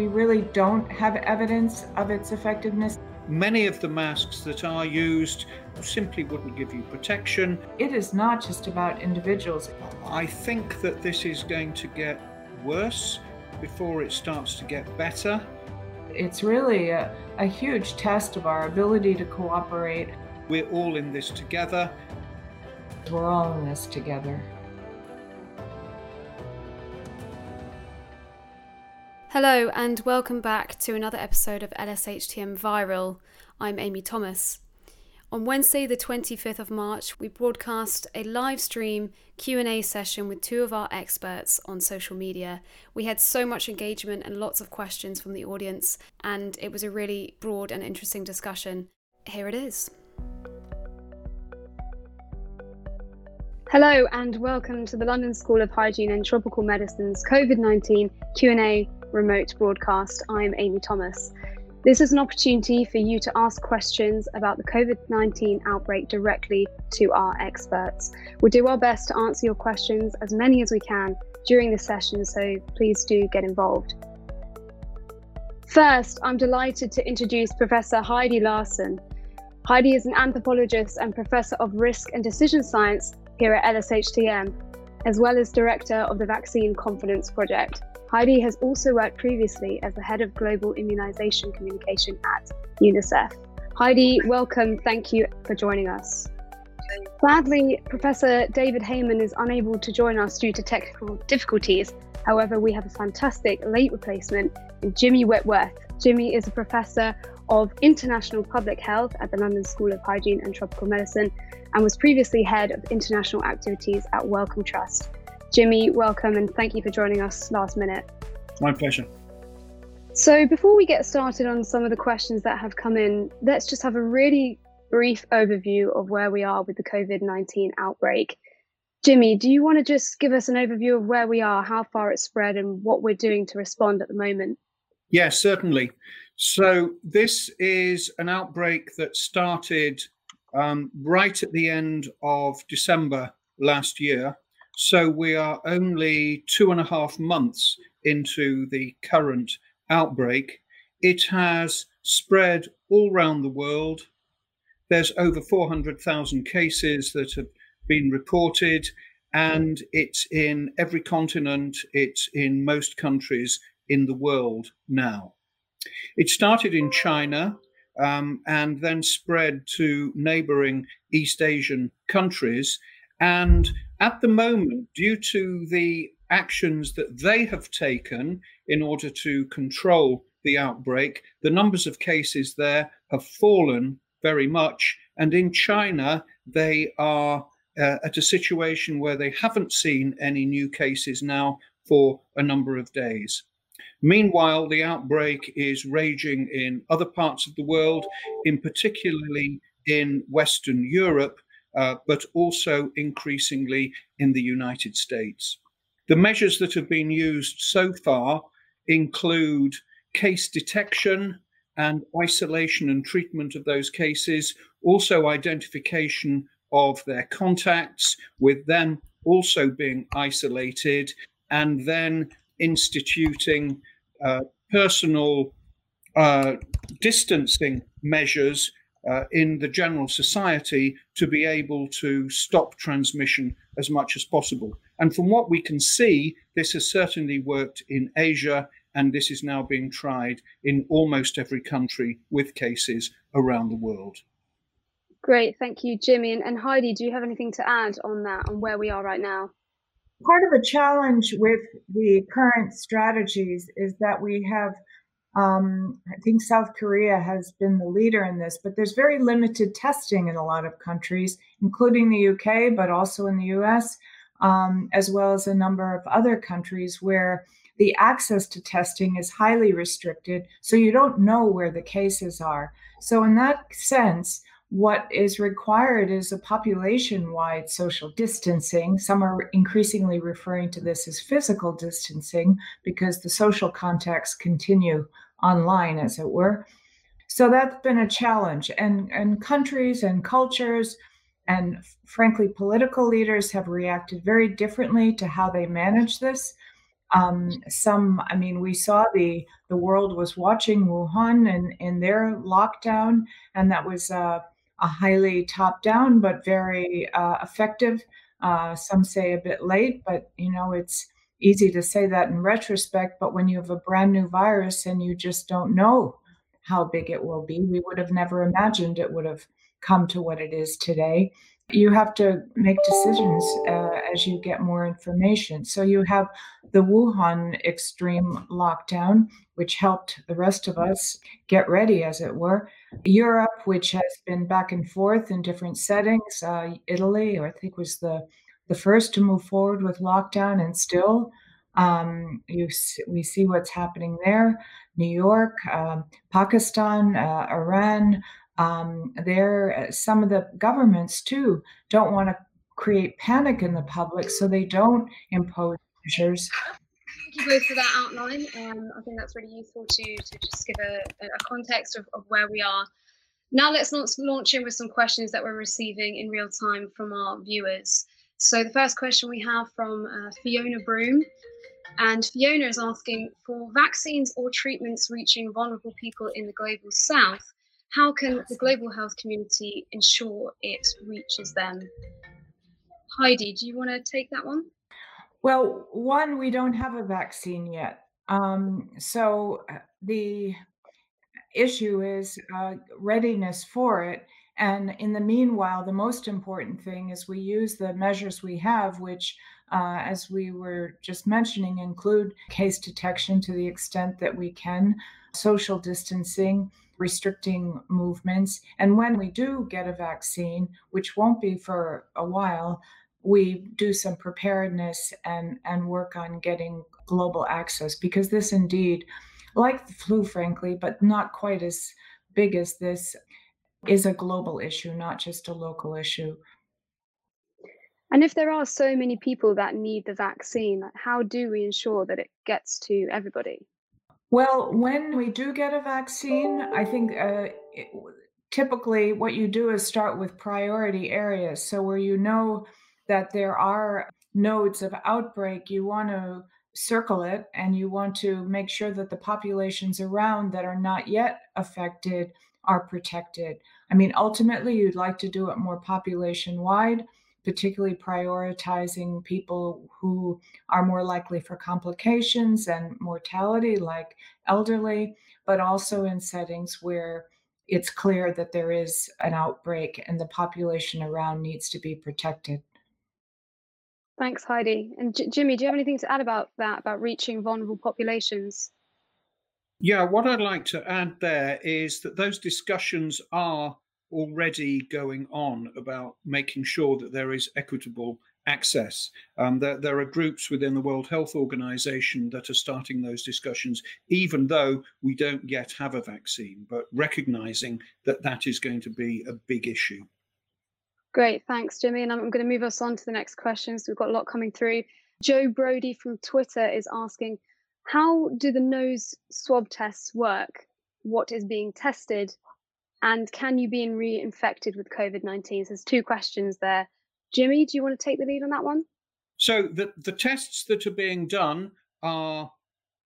we really don't have evidence of its effectiveness. Many of the masks that are used simply wouldn't give you protection. It is not just about individuals. I think that this is going to get worse before it starts to get better. It's really a, a huge test of our ability to cooperate. We're all in this together. We're all in this together. Hello, and welcome back to another episode of LSHTM Viral. I'm Amy Thomas. On Wednesday, the 25th of March, we broadcast a live stream Q&A session with two of our experts on social media. We had so much engagement and lots of questions from the audience, and it was a really broad and interesting discussion. Here it is. Hello and welcome to the London School of Hygiene and Tropical Medicine's COVID-19 Q&A remote broadcast. I'm Amy Thomas. This is an opportunity for you to ask questions about the COVID 19 outbreak directly to our experts. We'll do our best to answer your questions, as many as we can, during the session, so please do get involved. First, I'm delighted to introduce Professor Heidi Larson. Heidi is an anthropologist and professor of risk and decision science here at LSHTM, as well as director of the Vaccine Confidence Project. Heidi has also worked previously as the head of global immunization communication at UNICEF. Heidi, welcome. Thank you for joining us. Sadly, Professor David Heymann is unable to join us due to technical difficulties. However, we have a fantastic late replacement in Jimmy Whitworth. Jimmy is a professor of international public health at the London School of Hygiene and Tropical Medicine and was previously head of international activities at Wellcome Trust. Jimmy, welcome and thank you for joining us last minute. My pleasure. So, before we get started on some of the questions that have come in, let's just have a really brief overview of where we are with the COVID 19 outbreak. Jimmy, do you want to just give us an overview of where we are, how far it's spread, and what we're doing to respond at the moment? Yes, certainly. So, this is an outbreak that started um, right at the end of December last year. So, we are only two and a half months into the current outbreak. It has spread all around the world. There's over 400,000 cases that have been reported, and it's in every continent, it's in most countries in the world now. It started in China um, and then spread to neighboring East Asian countries. And at the moment, due to the actions that they have taken in order to control the outbreak, the numbers of cases there have fallen very much. And in China, they are uh, at a situation where they haven't seen any new cases now for a number of days. Meanwhile, the outbreak is raging in other parts of the world, in particularly in Western Europe, uh, but also increasingly in the United States. The measures that have been used so far include case detection and isolation and treatment of those cases, also identification of their contacts, with them also being isolated, and then instituting uh, personal uh, distancing measures uh, in the general society to be able to stop transmission as much as possible. And from what we can see, this has certainly worked in Asia, and this is now being tried in almost every country with cases around the world. Great, thank you, Jimmy. And, and Heidi, do you have anything to add on that, on where we are right now? part of the challenge with the current strategies is that we have um, I think South Korea has been the leader in this, but there's very limited testing in a lot of countries, including the UK, but also in the US, um, as well as a number of other countries where the access to testing is highly restricted. So you don't know where the cases are. So, in that sense, what is required is a population wide social distancing. Some are increasingly referring to this as physical distancing because the social contacts continue online, as it were. So that's been a challenge. And, and countries and cultures and frankly, political leaders have reacted very differently to how they manage this. Um, some, I mean, we saw the the world was watching Wuhan and in their lockdown, and that was uh, a highly top down but very uh, effective. Uh, some say a bit late, but you know it's easy to say that in retrospect. But when you have a brand new virus and you just don't know how big it will be, we would have never imagined it would have come to what it is today you have to make decisions uh, as you get more information. So you have the Wuhan extreme lockdown, which helped the rest of us get ready, as it were. Europe, which has been back and forth in different settings. Uh, Italy, I think, was the the first to move forward with lockdown, and still, um, you we see what's happening there. New York, um, Pakistan, uh, Iran, um, there, uh, some of the governments too don't want to create panic in the public, so they don't impose measures. Thank you both for that outline. Um, I think that's really useful to, to just give a, a context of, of where we are. Now let's launch in with some questions that we're receiving in real time from our viewers. So the first question we have from uh, Fiona Broom. And Fiona is asking for vaccines or treatments reaching vulnerable people in the global south, how can the global health community ensure it reaches them? Heidi, do you want to take that one? Well, one, we don't have a vaccine yet. Um, so uh, the issue is uh, readiness for it. And in the meanwhile, the most important thing is we use the measures we have, which, uh, as we were just mentioning, include case detection to the extent that we can, social distancing, restricting movements. And when we do get a vaccine, which won't be for a while, we do some preparedness and, and work on getting global access because this indeed, like the flu, frankly, but not quite as big as this, is a global issue, not just a local issue. And if there are so many people that need the vaccine, how do we ensure that it gets to everybody? Well, when we do get a vaccine, I think uh, it, typically what you do is start with priority areas. So, where you know that there are nodes of outbreak, you want to circle it and you want to make sure that the populations around that are not yet affected are protected. I mean, ultimately, you'd like to do it more population wide particularly prioritizing people who are more likely for complications and mortality, like elderly, but also in settings where it's clear that there is an outbreak and the population around needs to be protected. Thanks, Heidi. And J- Jimmy, do you have anything to add about that, about reaching vulnerable populations? Yeah, what I'd like to add there is that those discussions are already going on about making sure that there is equitable access. Um, there, there, are groups within the World Health Organization that are starting those discussions, even though we don't yet have a vaccine, but recognizing that that is going to be a big issue. Great, thanks, Jimmy. And I'm going to move us on to the next questions. We've got a lot coming through. Joe Brody from Twitter is asking How do the nose swab tests work? What is being tested? And can you be reinfected with COVID 19? So there's two questions there. Jimmy, do you want to take the lead on that one? So the, the tests that are being done are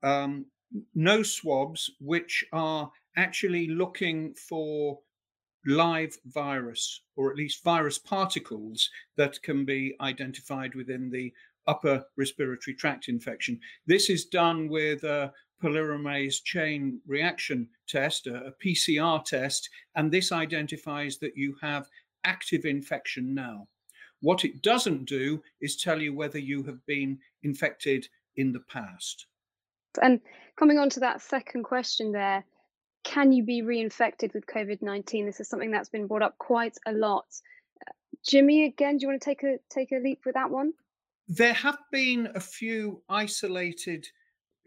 um, nose swabs, which are actually looking for live virus or at least virus particles that can be identified within the upper respiratory tract infection. This is done with a polymerase chain reaction test, a, PCR test, and this identifies that you have active infection now. What it doesn't do is tell you whether you have been infected in the past. And coming on to that second question there, can you be reinfected with COVID 19? This is something that's been brought up quite a lot. Jimmy, again, do you want to take a take a leap with that one? There have been a few isolated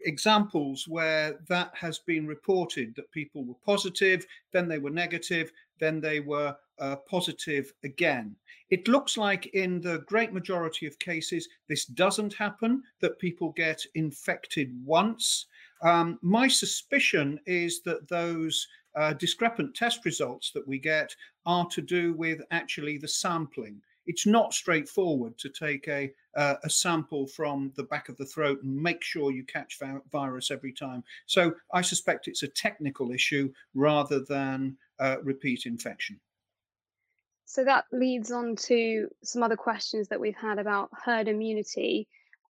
examples where that has been reported that people were positive, then they were negative, then they were uh, positive again. It looks like in the great majority of cases, this doesn't happen, that people get infected once. Um, my suspicion is that those uh, discrepant test results that we get are to do with actually the sampling it's not straightforward to take a uh, a sample from the back of the throat and make sure you catch virus every time. So I suspect it's a technical issue rather than uh, repeat infection. So that leads on to some other questions that we've had about herd immunity.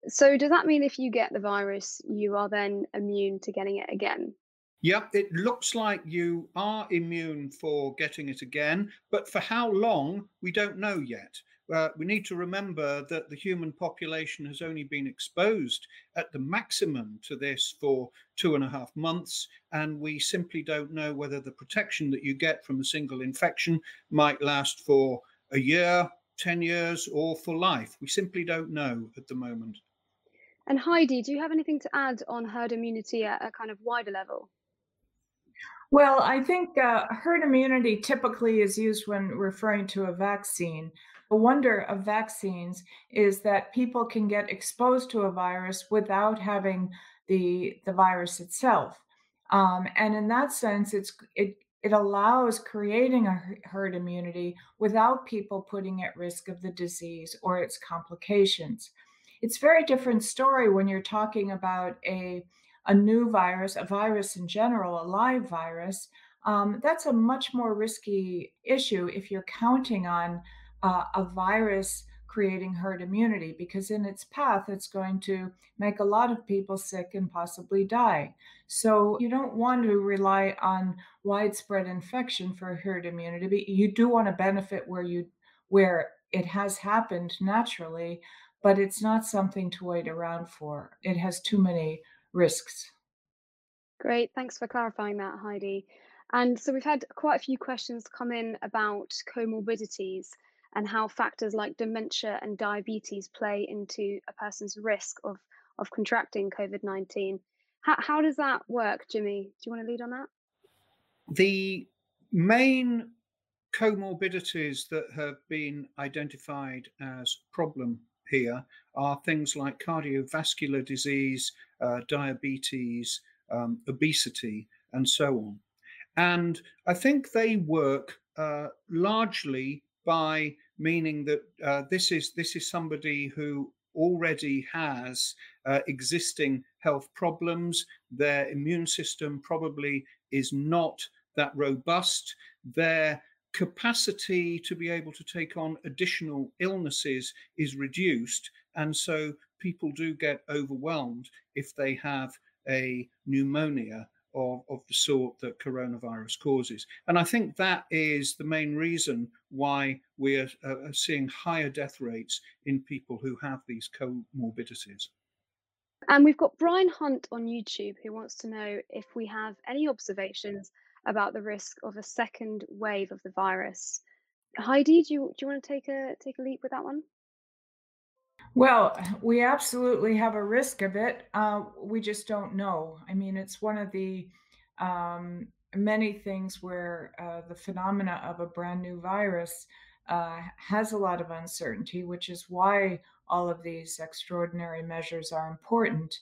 So does that mean if you get the virus, you are then immune to getting it again? Yep, it looks like you are immune for getting it again, but for how long, we don't know yet. Uh, we need to remember that the human population has only been exposed at the maximum to this for two and a half months, and we simply don't know whether the protection that you get from a single infection might last for a year, 10 years, or for life. We simply don't know at the moment. And Heidi, do you have anything to add on herd immunity at a kind of wider level? Well, I think uh, herd immunity typically is used when referring to a vaccine. The wonder of vaccines is that people can get exposed to a virus without having the the virus itself, um, and in that sense, it's it it allows creating a herd immunity without people putting at risk of the disease or its complications. It's a very different story when you're talking about a a new virus, a virus in general, a live virus, um, that's a much more risky issue if you're counting on uh, a virus creating herd immunity because in its path it's going to make a lot of people sick and possibly die. So you don't want to rely on widespread infection for herd immunity. But you do want to benefit where you where it has happened naturally, but it's not something to wait around for. It has too many risks. Great. Thanks for clarifying that, Heidi. And so we've had quite a few questions come in about comorbidities and how factors like dementia and diabetes play into a person's risk of, of contracting COVID 19. How, how does that work, Jimmy? Do you want to lead on that? The main comorbidities that have been identified as problem here are things like cardiovascular disease, uh, diabetes, um, obesity, and so on. And I think they work uh, largely by meaning that uh, this is this is somebody who already has uh, existing health problems. Their immune system probably is not that robust. Their capacity to be able to take on additional illnesses is reduced. And so people do get overwhelmed if they have a pneumonia of, of the sort that coronavirus causes. And I think that is the main reason why we are, uh, are seeing higher death rates in people who have these comorbidities. And we've got Brian Hunt on YouTube who wants to know if we have any observations about the risk of a second wave of the virus. Heidi, do you do you want to take a take a leap with that one? Well, we absolutely have a risk of it. Uh, we just don't know. I mean, it's one of the um, many things where uh, the phenomena of a brand new virus uh, has a lot of uncertainty, which is why all of these extraordinary measures are important.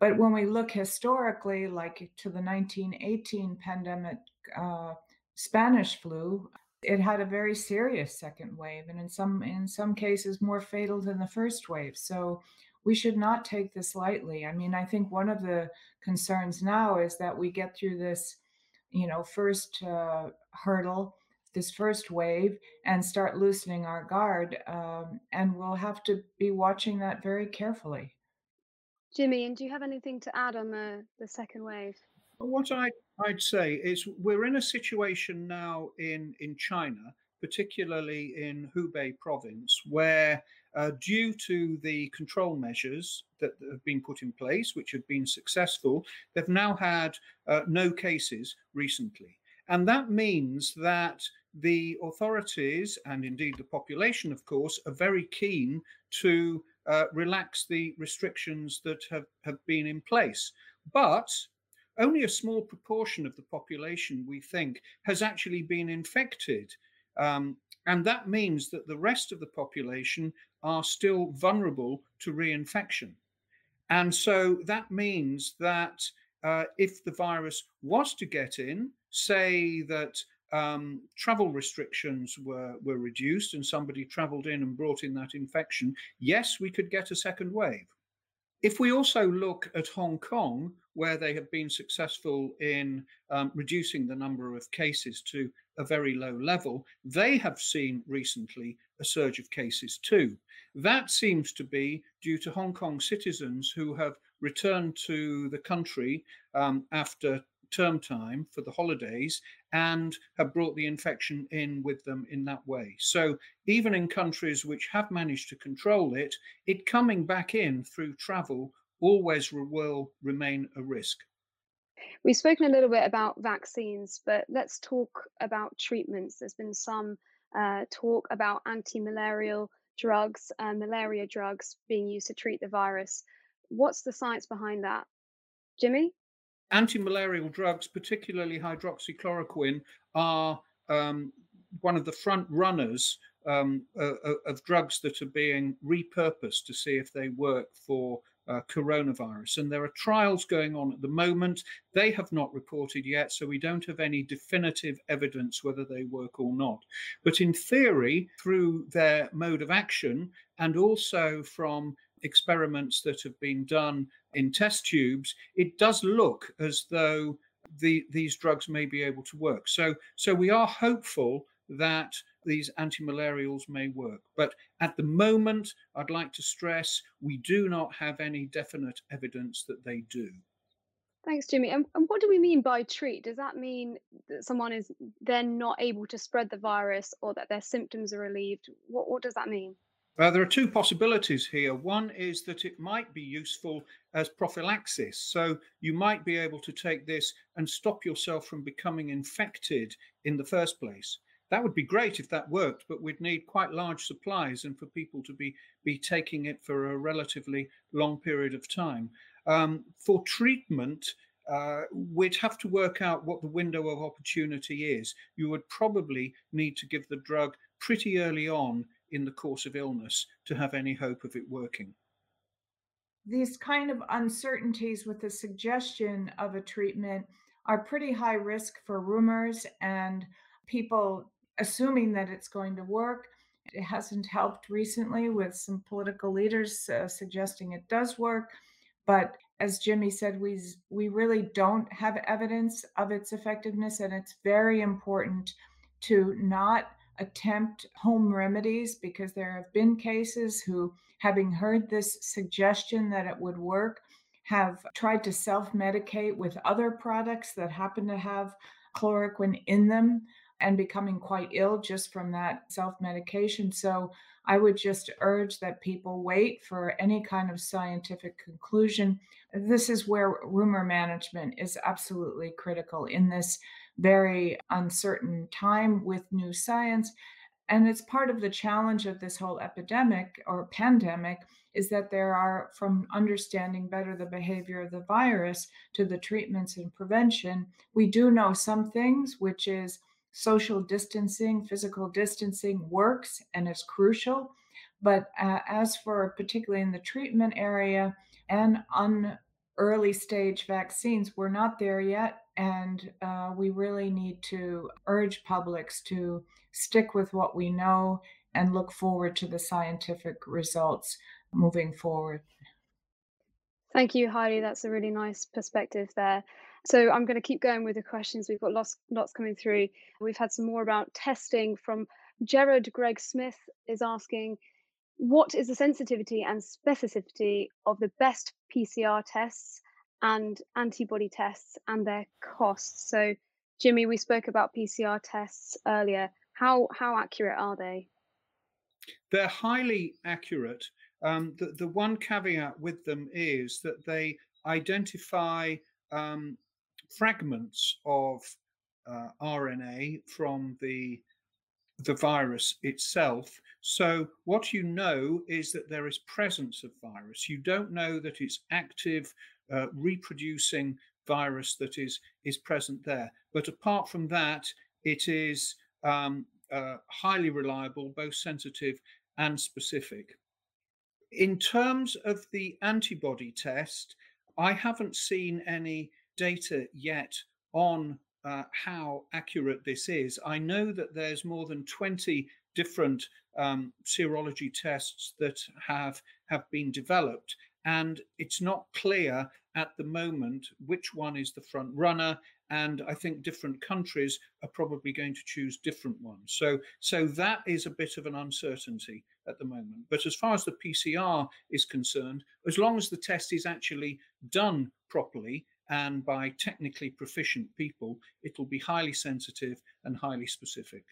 But when we look historically, like to the 1918 pandemic, uh, Spanish flu, it had a very serious second wave, and in some in some cases more fatal than the first wave. So we should not take this lightly. I mean, I think one of the concerns now is that we get through this, you know, first uh, hurdle, this first wave, and start loosening our guard, um, and we'll have to be watching that very carefully. Jimmy, and do you have anything to add on the, the second wave? What I, I'd say is we're in a situation now in, in China, particularly in Hubei province, where uh, due to the control measures that have been put in place, which have been successful, they've now had uh, no cases recently. And that means that the authorities and indeed the population, of course, are very keen to uh, relax the restrictions that have, have been in place. But only a small proportion of the population, we think, has actually been infected. Um, and that means that the rest of the population are still vulnerable to reinfection. And so that means that uh, if the virus was to get in, say that um, travel restrictions were, were reduced and somebody traveled in and brought in that infection, yes, we could get a second wave. If we also look at Hong Kong, where they have been successful in um, reducing the number of cases to a very low level, they have seen recently a surge of cases too. That seems to be due to Hong Kong citizens who have returned to the country um, after term time for the holidays and have brought the infection in with them in that way. So even in countries which have managed to control it, it coming back in through travel always will remain a risk. We've spoken a little bit about vaccines, but let's talk about treatments. There's been some uh, talk about anti malarial drugs, uh, malaria drugs being used to treat the virus. What's the science behind that? Jimmy? Anti-malarial drugs, particularly hydroxychloroquine, are um, one of the front runners um, uh, of drugs that are being repurposed to see if they work for uh, coronavirus. And there are trials going on at the moment. They have not reported yet, so we don't have any definitive evidence whether they work or not. But in theory, through their mode of action and also from experiments that have been done in test tubes, it does look as though the, these drugs may be able to work. So, so we are hopeful that these anti-malarials may work. But at the moment, I'd like to stress we do not have any definite evidence that they do. Thanks, Jimmy. And, and what do we mean by treat? Does that mean that someone is then not able to spread the virus or that their symptoms are relieved? What, what does that mean? Uh, there are two possibilities here. One is that it might be useful as prophylaxis. So you might be able to take this and stop yourself from becoming infected in the first place. That would be great if that worked, but we'd need quite large supplies and for people to be, be taking it for a relatively long period of time. Um, for treatment, uh, we'd have to work out what the window of opportunity is. You would probably need to give the drug pretty early on in the course of illness to have any hope of it working. These kind of uncertainties with the suggestion of a treatment are pretty high risk for rumors and people assuming that it's going to work. It hasn't helped recently with some political leaders uh, suggesting it does work. But as Jimmy said, we, we really don't have evidence of its effectiveness, and it's very important to not attempt home remedies because there have been cases who, having heard this suggestion that it would work, have tried to self medicate with other products that happen to have chloroquine in them and becoming quite ill just from that self medication. So I would just urge that people wait for any kind of scientific conclusion. This is where rumor management is absolutely critical in this very uncertain time with new science. And it's part of the challenge of this whole epidemic or pandemic is that there are, from understanding better the behavior of the virus to the treatments and prevention, we do know some things, which is social distancing, physical distancing works and is crucial. But uh, as for particularly in the treatment area and on early stage vaccines, we're not there yet. And uh, we really need to urge publics to stick with what we know and look forward to the scientific results moving forward. Thank you, Heidi. That's a really nice perspective there. So I'm going to keep going with the questions. We've got lots, lots coming through. We've had some more about testing from Jared Greg Smith is asking, what is the sensitivity and specificity of the best PCR tests and antibody tests and their costs? So Jimmy, we spoke about PCR tests earlier. How how accurate are they? They're highly accurate. Um, the, the one caveat with them is that they identify um, fragments of uh, RNA from the the virus itself. So what you know is that there is presence of virus. You don't know that it's active, uh, reproducing virus that is is present there. But apart from that, it is um, uh, highly reliable, both sensitive and specific. In terms of the antibody test, I haven't seen any data yet on uh, how accurate this is. I know that there's more than 20 different um, serology tests that have have been developed, and it's not clear at the moment which one is the front runner. And I think different countries are probably going to choose different ones. So, so that is a bit of an uncertainty at the moment. But as far as the PCR is concerned, as long as the test is actually done properly and by technically proficient people, it'll be highly sensitive and highly specific.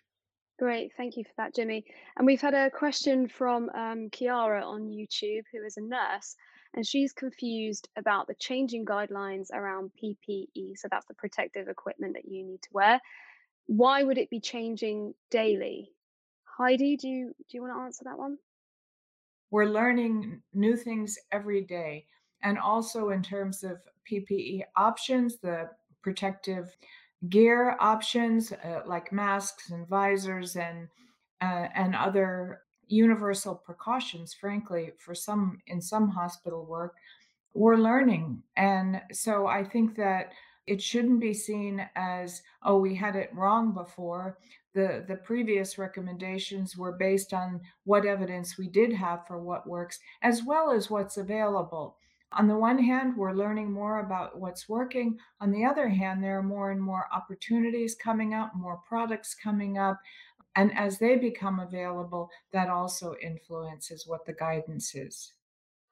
Great, thank you for that, Jimmy. And we've had a question from um, Kiara on YouTube, who is a nurse, and she's confused about the changing guidelines around PPE. So that's the protective equipment that you need to wear. Why would it be changing daily? Heidi, do you do you want to answer that one? We're learning new things every day and also in terms of PPE options, the protective gear options uh, like masks and visors and uh, and other universal precautions frankly for some in some hospital work we're learning. And so i think that it shouldn't be seen as oh we had it wrong before. The the previous recommendations were based on what evidence we did have for what works as well as what's available on the one hand, we're learning more about what's working. On the other hand, there are more and more opportunities coming up, more products coming up. And as they become available, that also influences what the guidance is.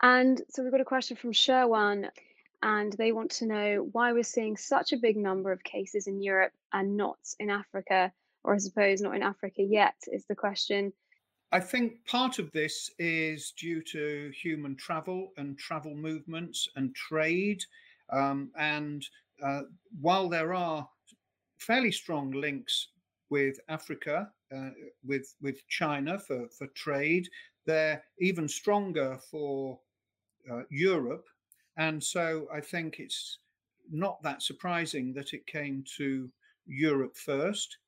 And so we've got a question from Sherwan, and they want to know why we're seeing such a big number of cases in Europe and not in Africa, or I suppose not in Africa yet, is the question. I think part of this is due to human travel and travel movements and trade. Um, and uh, while there are fairly strong links with Africa, uh, with with China for, for trade, they're even stronger for uh, Europe. And so I think it's not that surprising that it came to Europe first.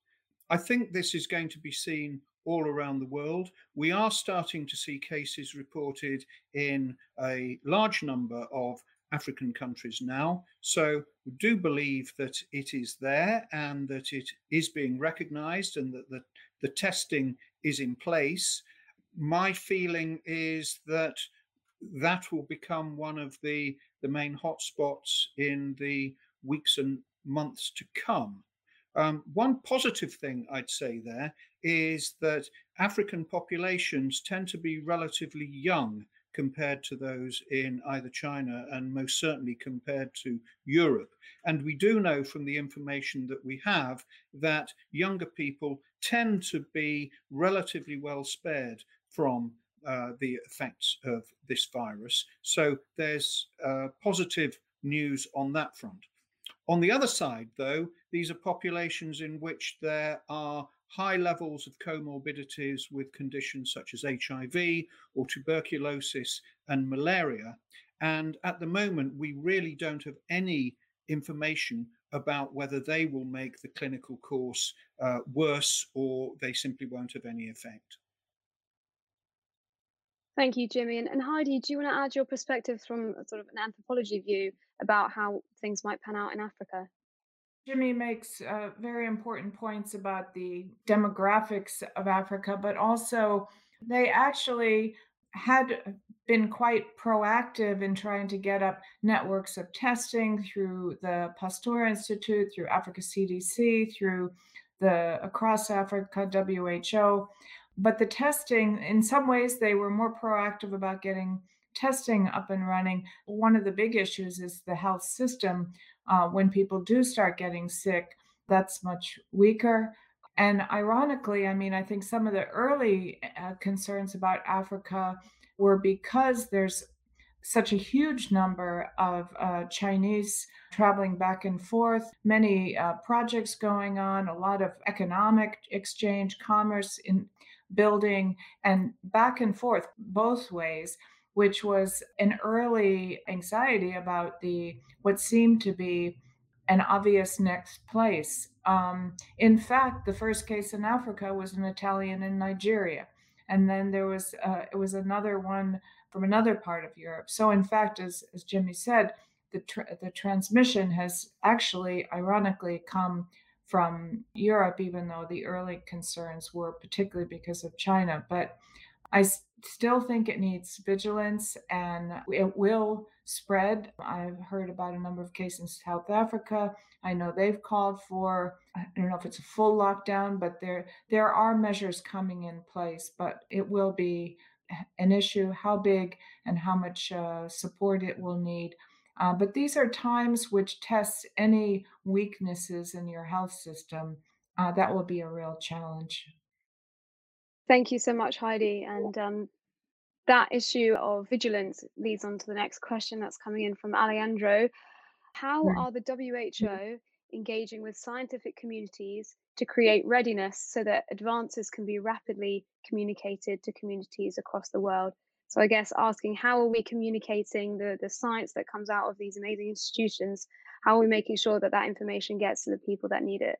I think this is going to be seen all around the world. We are starting to see cases reported in a large number of African countries now. So we do believe that it is there and that it is being recognized and that the, the testing is in place. My feeling is that that will become one of the, the main hotspots in the weeks and months to come. Um, one positive thing I'd say there is that African populations tend to be relatively young compared to those in either China and most certainly compared to Europe. And we do know from the information that we have that younger people tend to be relatively well spared from uh, the effects of this virus. So there's uh, positive news on that front. On the other side, though, these are populations in which there are high levels of comorbidities with conditions such as HIV or tuberculosis and malaria. And at the moment, we really don't have any information about whether they will make the clinical course uh, worse or they simply won't have any effect. Thank you, Jimmy. And, and Heidi, do you want to add your perspective from sort of an anthropology view about how things might pan out in Africa? Jimmy makes uh, very important points about the demographics of Africa, but also they actually had been quite proactive in trying to get up networks of testing through the Pasteur Institute, through Africa CDC, through the Across Africa WHO. But the testing, in some ways, they were more proactive about getting testing up and running. One of the big issues is the health system. Uh, when people do start getting sick, that's much weaker. And ironically, I mean, I think some of the early uh, concerns about Africa were because there's such a huge number of uh, Chinese traveling back and forth, many uh, projects going on, a lot of economic exchange, commerce in building, and back and forth both ways which was an early anxiety about the what seemed to be an obvious next place. Um, in fact, the first case in Africa was an Italian in Nigeria, and then there was uh, it was another one from another part of Europe. So, in fact, as as Jimmy said, the the transmission has actually, ironically, come from Europe, even though the early concerns were particularly because of China. But I still think it needs vigilance and it will spread. I've heard about a number of cases in South Africa. I know they've called for I don't know if it's a full lockdown, but there there are measures coming in place, but it will be an issue how big and how much uh, support it will need. Uh, but these are times which test any weaknesses in your health system. Uh, that will be a real challenge. Thank you so much, Heidi. And um, that issue of vigilance leads on to the next question that's coming in from Alejandro. How are the WHO engaging with scientific communities to create readiness so that advances can be rapidly communicated to communities across the world? So I guess asking how are we communicating the, the science that comes out of these amazing institutions? How are we making sure that that information gets to the people that need it?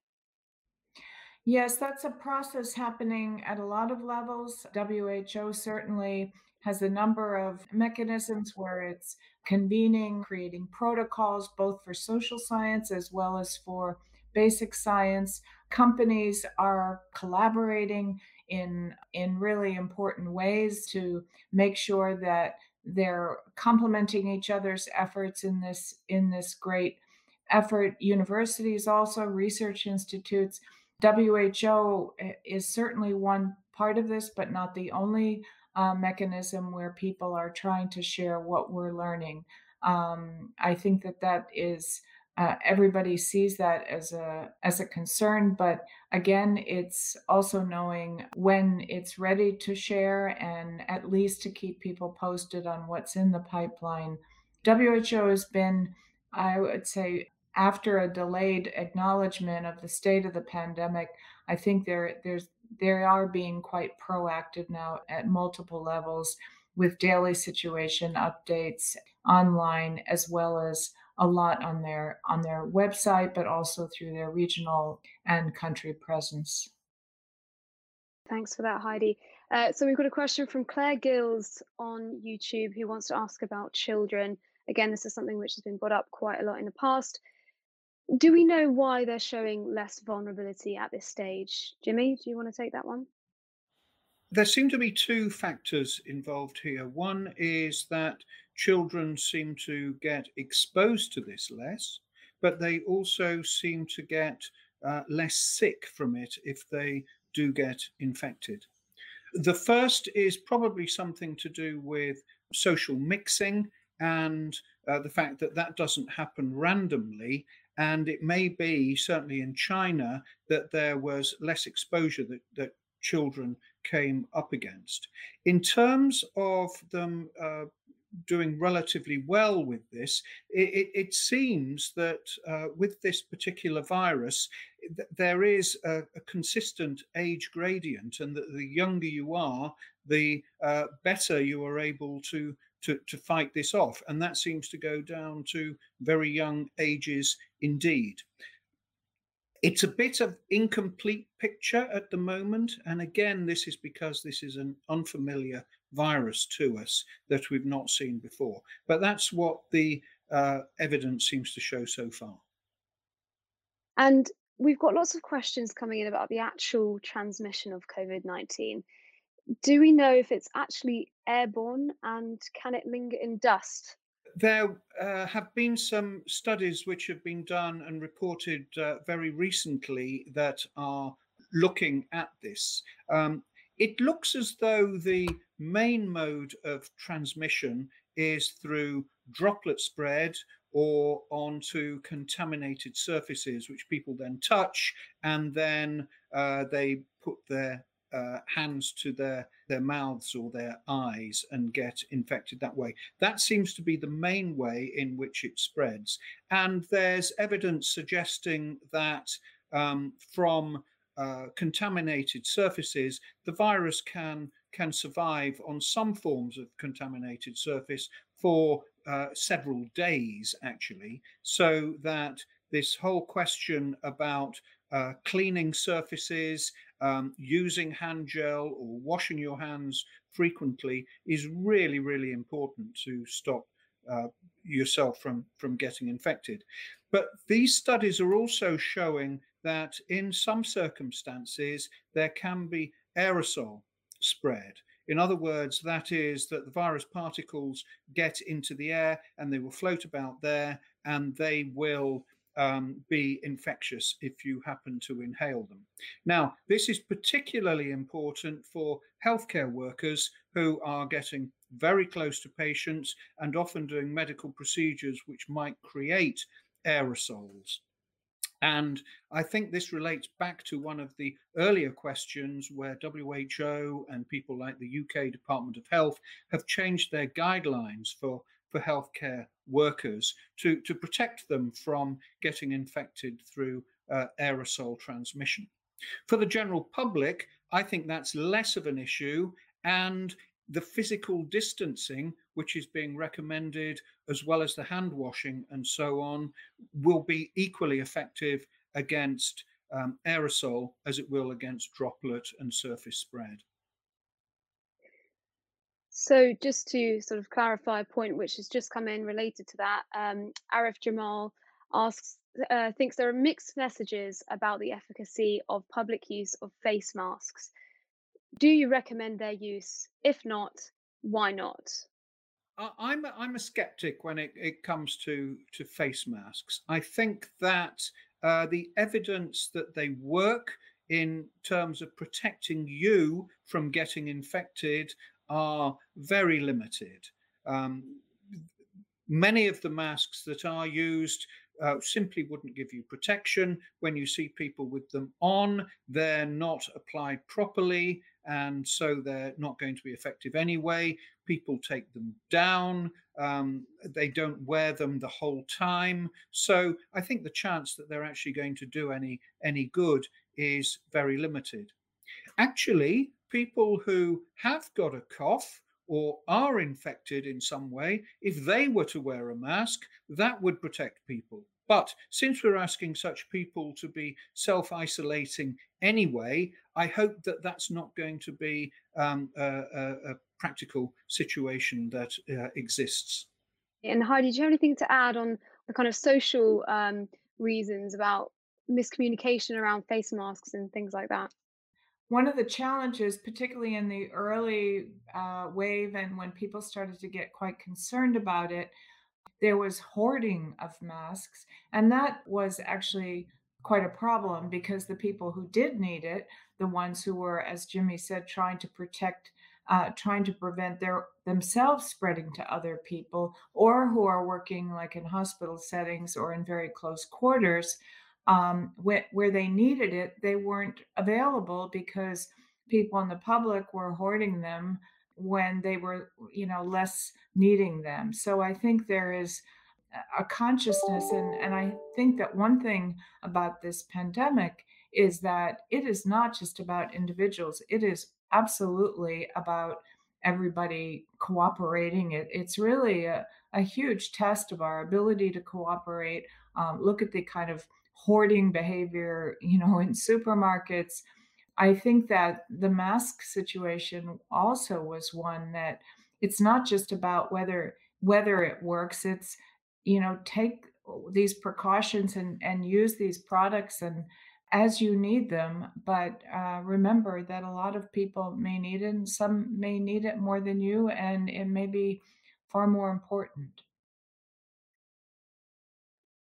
Yes, that's a process happening at a lot of levels. WHO certainly has a number of mechanisms where it's convening, creating protocols, both for social science as well as for basic science. Companies are collaborating in in really important ways to make sure that they're complementing each other's efforts in this in this great effort universities also research institutes who is certainly one part of this but not the only uh, mechanism where people are trying to share what we're learning. Um, i think that that is uh, everybody sees that as a as a concern but again it's also knowing when it's ready to share and at least to keep people posted on what's in the pipeline. Who has been i would say after a delayed acknowledgement of the state of the pandemic i think there there's they are being quite proactive now at multiple levels with daily situation updates online as well as a lot on their on their website, but also through their regional and country presence. Thanks for that, Heidi. Uh, so we've got a question from Claire Gills on YouTube who wants to ask about children. Again, this is something which has been brought up quite a lot in the past. Do we know why they're showing less vulnerability at this stage? Jimmy, do you want to take that one? There seem to be two factors involved here. One is that children seem to get exposed to this less, but they also seem to get uh, less sick from it if they do get infected. The first is probably something to do with social mixing and uh, the fact that that doesn't happen randomly. And it may be, certainly in China, that there was less exposure that, that children came up against. In terms of them uh, doing relatively well with this, it, it seems that uh, with this particular virus, th- there is a, a, consistent age gradient, and that the younger you are, the uh, better you are able to, to, to fight this off. And that seems to go down to very young ages indeed. It's a bit of incomplete picture at the moment. And again, this is because this is an unfamiliar virus to us that we've not seen before. But that's what the uh, evidence seems to show so far. And we've got lots of questions coming in about the actual transmission of COVID 19. Do we know if it's actually airborne and can it linger in dust? There uh, have been some studies which have been done and reported uh, very recently that are looking at this. Um, it looks as though the main mode of transmission is through droplet spread or onto contaminated surfaces, which people then touch and then uh, they put their uh, hands to their, their mouths or their eyes and get infected that way. That seems to be the main way in which it spreads. And there's evidence suggesting that um, from uh, contaminated surfaces, the virus can can survive on some forms of contaminated surface for uh, several days, actually. So that this whole question about uh, cleaning surfaces, um, using hand gel, or washing your hands frequently is really, really important to stop uh, yourself from from getting infected. But these studies are also showing that in some circumstances there can be aerosol spread. In other words, that is that the virus particles get into the air and they will float about there and they will um, be infectious if you happen to inhale them. Now, this is particularly important for healthcare workers who are getting very close to patients and often doing medical procedures which might create aerosols. And I think this relates back to one of the earlier questions where WHO and people like the UK Department of Health have changed their guidelines for, for healthcare workers to, to protect them from getting infected through uh, aerosol transmission. For the general public, I think that's less of an issue. And the physical distancing, which is being recommended, as well as the hand washing and so on, will be equally effective against um, aerosol as it will against droplet and surface spread. So, just to sort of clarify a point which has just come in related to that, um, Arif Jamal asks, uh, thinks there are mixed messages about the efficacy of public use of face masks do you recommend their use? If not, why not? I'm a, I'm a skeptic when it, it comes to, to face masks. I think that uh, the evidence that they work in terms of protecting you from getting infected are very limited. Um, many of the masks that are used uh, simply wouldn't give you protection. When you see people with them on, they're not applied properly, and so they're not going to be effective anyway. People take them down, um, they don't wear them the whole time. So I think the chance that they're actually going to do any any good is very limited. Actually, people who have got a cough or are infected in some way, if they were to wear a mask, that would protect people. But since we're asking such people to be self isolating anyway, I hope that that's not going to be um, a, a, a, practical situation that uh, exists. And Heidi, do you have anything to add on the kind of social um, reasons about miscommunication around face masks and things like that? One of the challenges, particularly in the early uh, wave and when people started to get quite concerned about it, there was hoarding of masks. And that was actually quite a problem because the people who did need it, the ones who were, as Jimmy said, trying to protect, uh, trying to prevent their themselves spreading to other people, or who are working like in hospital settings or in very close quarters, um, where, where they needed it, they weren't available because people in the public were hoarding them when they were, you know, less needing them. So I think there is a consciousness, and, and I think that one thing about this pandemic is that it is not just about individuals, it is absolutely about everybody cooperating. It, it's really a, a huge test of our ability to cooperate. Um, look at the kind of hoarding behavior, you know, in supermarkets. I think that the mask situation also was one that it's not just about whether whether it works. It's you know take these precautions and and use these products and as you need them but uh, remember that a lot of people may need it and some may need it more than you and it may be far more important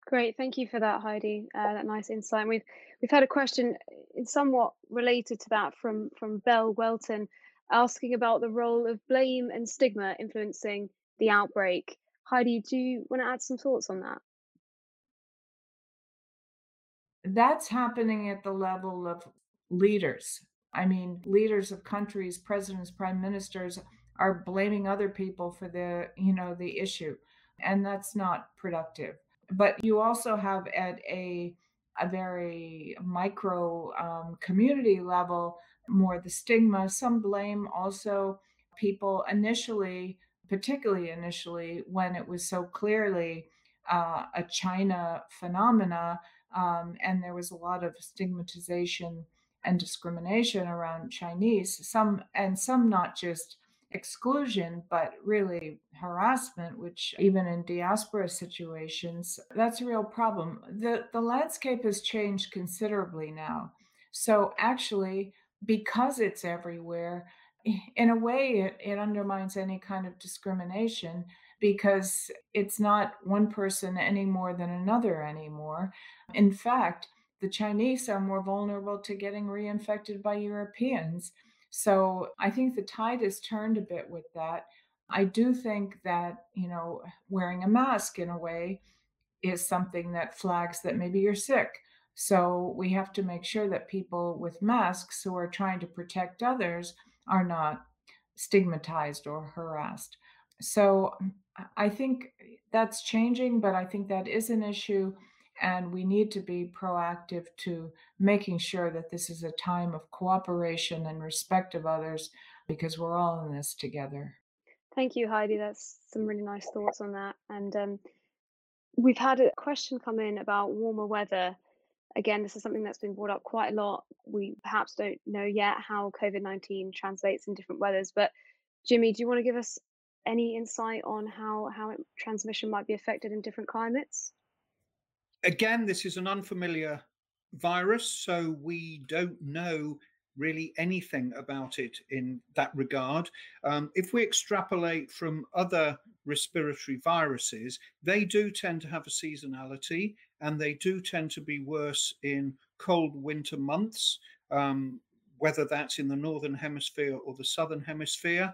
Great, thank you for that, Heidi. Uh, that nice insight. And we've we've had a question uh, somewhat related to that from from Belle Welton, asking about the role of blame and stigma influencing the outbreak. Heidi, do you want to add some thoughts on that? That's happening at the level of leaders. I mean, leaders of countries, presidents, prime ministers are blaming other people for the, you know, the issue, and that's not productive but you also have at a a very micro um, community level more the stigma some blame also people initially particularly initially when it was so clearly uh, a china phenomena um, and there was a lot of stigmatization and discrimination around chinese some and some not just exclusion, but really harassment, which even in diaspora situations, that's a real problem. The, the landscape has changed considerably now. So actually, because it's everywhere, in a way, it, it undermines any kind of discrimination because it's not one person any more than another anymore. In fact, the Chinese are more vulnerable to getting reinfected by Europeans. So I think the tide has turned a bit with that. I do think that, you know, wearing a mask in a way is something that flags that maybe you're sick. So we have to make sure that people with masks who are trying to protect others are not stigmatized or harassed. So I think that's changing, but I think that is an issue. And we need to be proactive to making sure that this is a time of cooperation and respect of others because we're all in this together. Thank you, Heidi. That's some really nice thoughts on that. And um, we've had a question come in about warmer weather. Again, this is something that's been brought up quite a lot. We perhaps don't know yet how COVID 19 translates in different weathers, but Jimmy, do you want to give us any insight on how how transmission might be affected in different climates? Again, this is an unfamiliar virus, so we don't know really anything about it in that regard. Um, if we extrapolate from other respiratory viruses, they do tend to have a seasonality and they do tend to be worse in cold winter months, um, whether that's in the northern hemisphere or the southern hemisphere.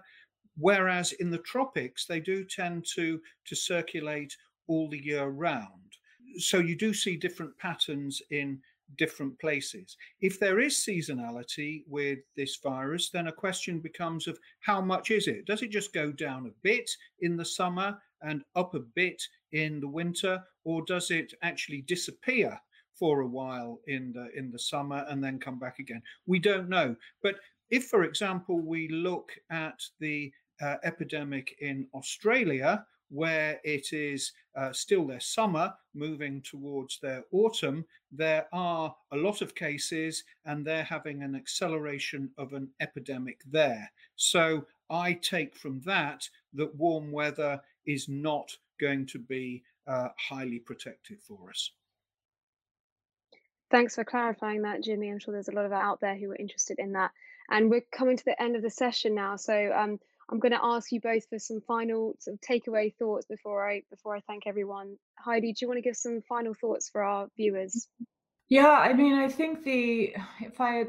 Whereas in the tropics, they do tend to, to circulate all the year round. So you do see different patterns in different places. If there is seasonality with this virus, then a question becomes of how much is it? Does it just go down a bit in the summer and up a bit in the winter, or does it actually disappear for a while in the in the summer and then come back again? We don't know. But if, for example, we look at the uh, epidemic in Australia, where it is uh, still their summer, moving towards their autumn, there are a lot of cases and they're having an acceleration of an epidemic there. So I take from that that warm weather is not going to be uh, highly protective for us. Thanks for clarifying that, Jimmy. I'm sure there's a lot of out there who are interested in that. And we're coming to the end of the session now. So um, I'm going to ask you both for some final sort of takeaway thoughts before I before I thank everyone. Heidi, do you want to give some final thoughts for our viewers? Yeah, I mean, I think the if I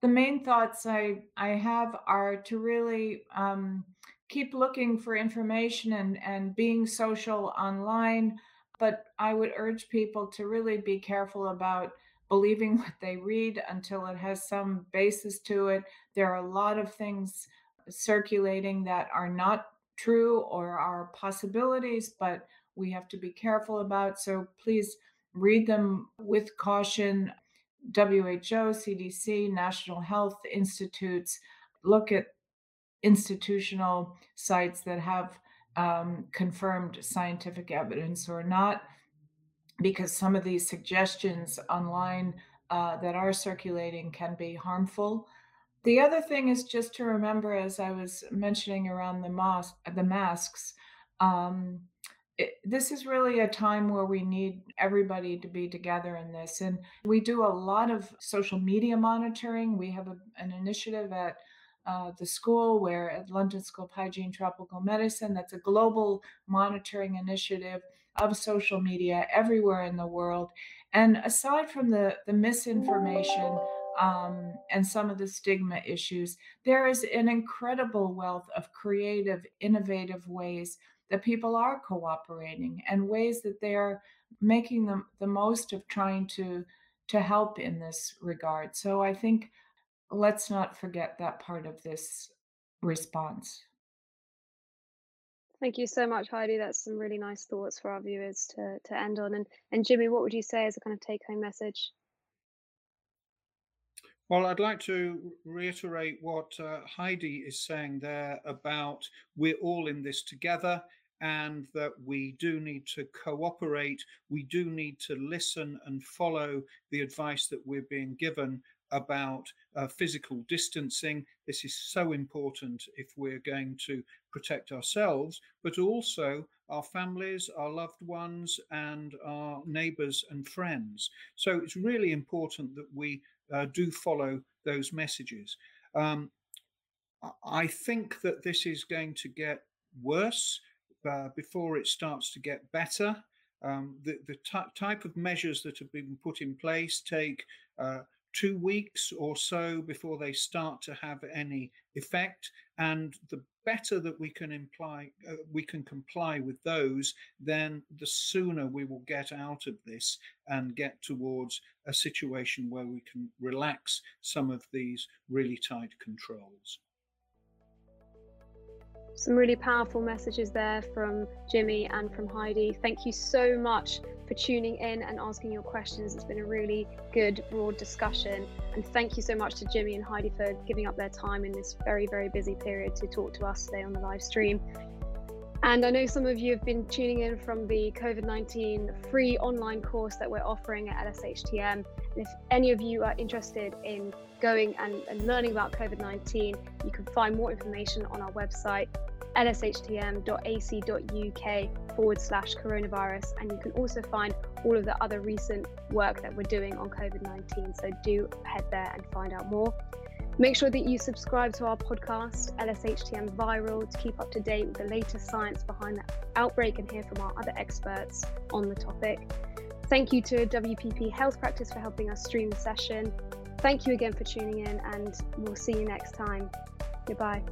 the main thoughts I I have are to really um, keep looking for information and and being social online. But I would urge people to really be careful about believing what they read until it has some basis to it. There are a lot of things circulating that are not true or are possibilities, but we have to be careful about. So please read them with caution. WHO, CDC, National Health Institutes, look at institutional sites that have um, confirmed scientific evidence or not, because some of these suggestions online uh, that are circulating can be harmful. The other thing is just to remember, as I was mentioning around the mos- the masks, um, it, this is really a time where we need everybody to be together in this. And we do a lot of social media monitoring. We have a, an initiative at uh, the school where at London School of Hygiene Tropical Medicine, that's a global monitoring initiative of social media everywhere in the world. And aside from the, the misinformation, um, and some of the stigma issues, there is an incredible wealth of creative, innovative ways that people are cooperating and ways that they're making the, the most of trying to to help in this regard. So I think let's not forget that part of this response. Thank you so much, Heidi. That's some really nice thoughts for our viewers to, to end on. And, and Jimmy, what would you say as a kind of take home message? Well, I'd like to reiterate what uh, Heidi is saying there about we're all in this together and that we do need to cooperate. We do need to listen and follow the advice that we're being given about uh, physical distancing. This is so important if we're going to protect ourselves, but also our families, our loved ones, and our neighbours and friends. So it's really important that we uh, do follow those messages. Um, I think that this is going to get worse uh, before it starts to get better. Um, the the type of measures that have been put in place take uh, two weeks or so before they start to have any effect, and the better that we can imply uh, we can comply with those, then the sooner we will get out of this and get towards a situation where we can relax some of these really tight controls. Some really powerful messages there from Jimmy and from Heidi. Thank you so much for tuning in and asking your questions. It's been a really good, broad discussion. And thank you so much to Jimmy and Heidi for giving up their time in this very, very busy period to talk to us today on the live stream. And I know some of you have been tuning in from the COVID 19 free online course that we're offering at LSHTM. And if any of you are interested in going and, and learning about COVID 19, you can find more information on our website, lshtm.ac.uk forward slash coronavirus. And you can also find all of the other recent work that we're doing on COVID 19. So do head there and find out more. Make sure that you subscribe to our podcast, LSHTM Viral, to keep up to date with the latest science behind the outbreak and hear from our other experts on the topic. Thank you to WPP Health Practice for helping us stream the session. Thank you again for tuning in, and we'll see you next time. Goodbye.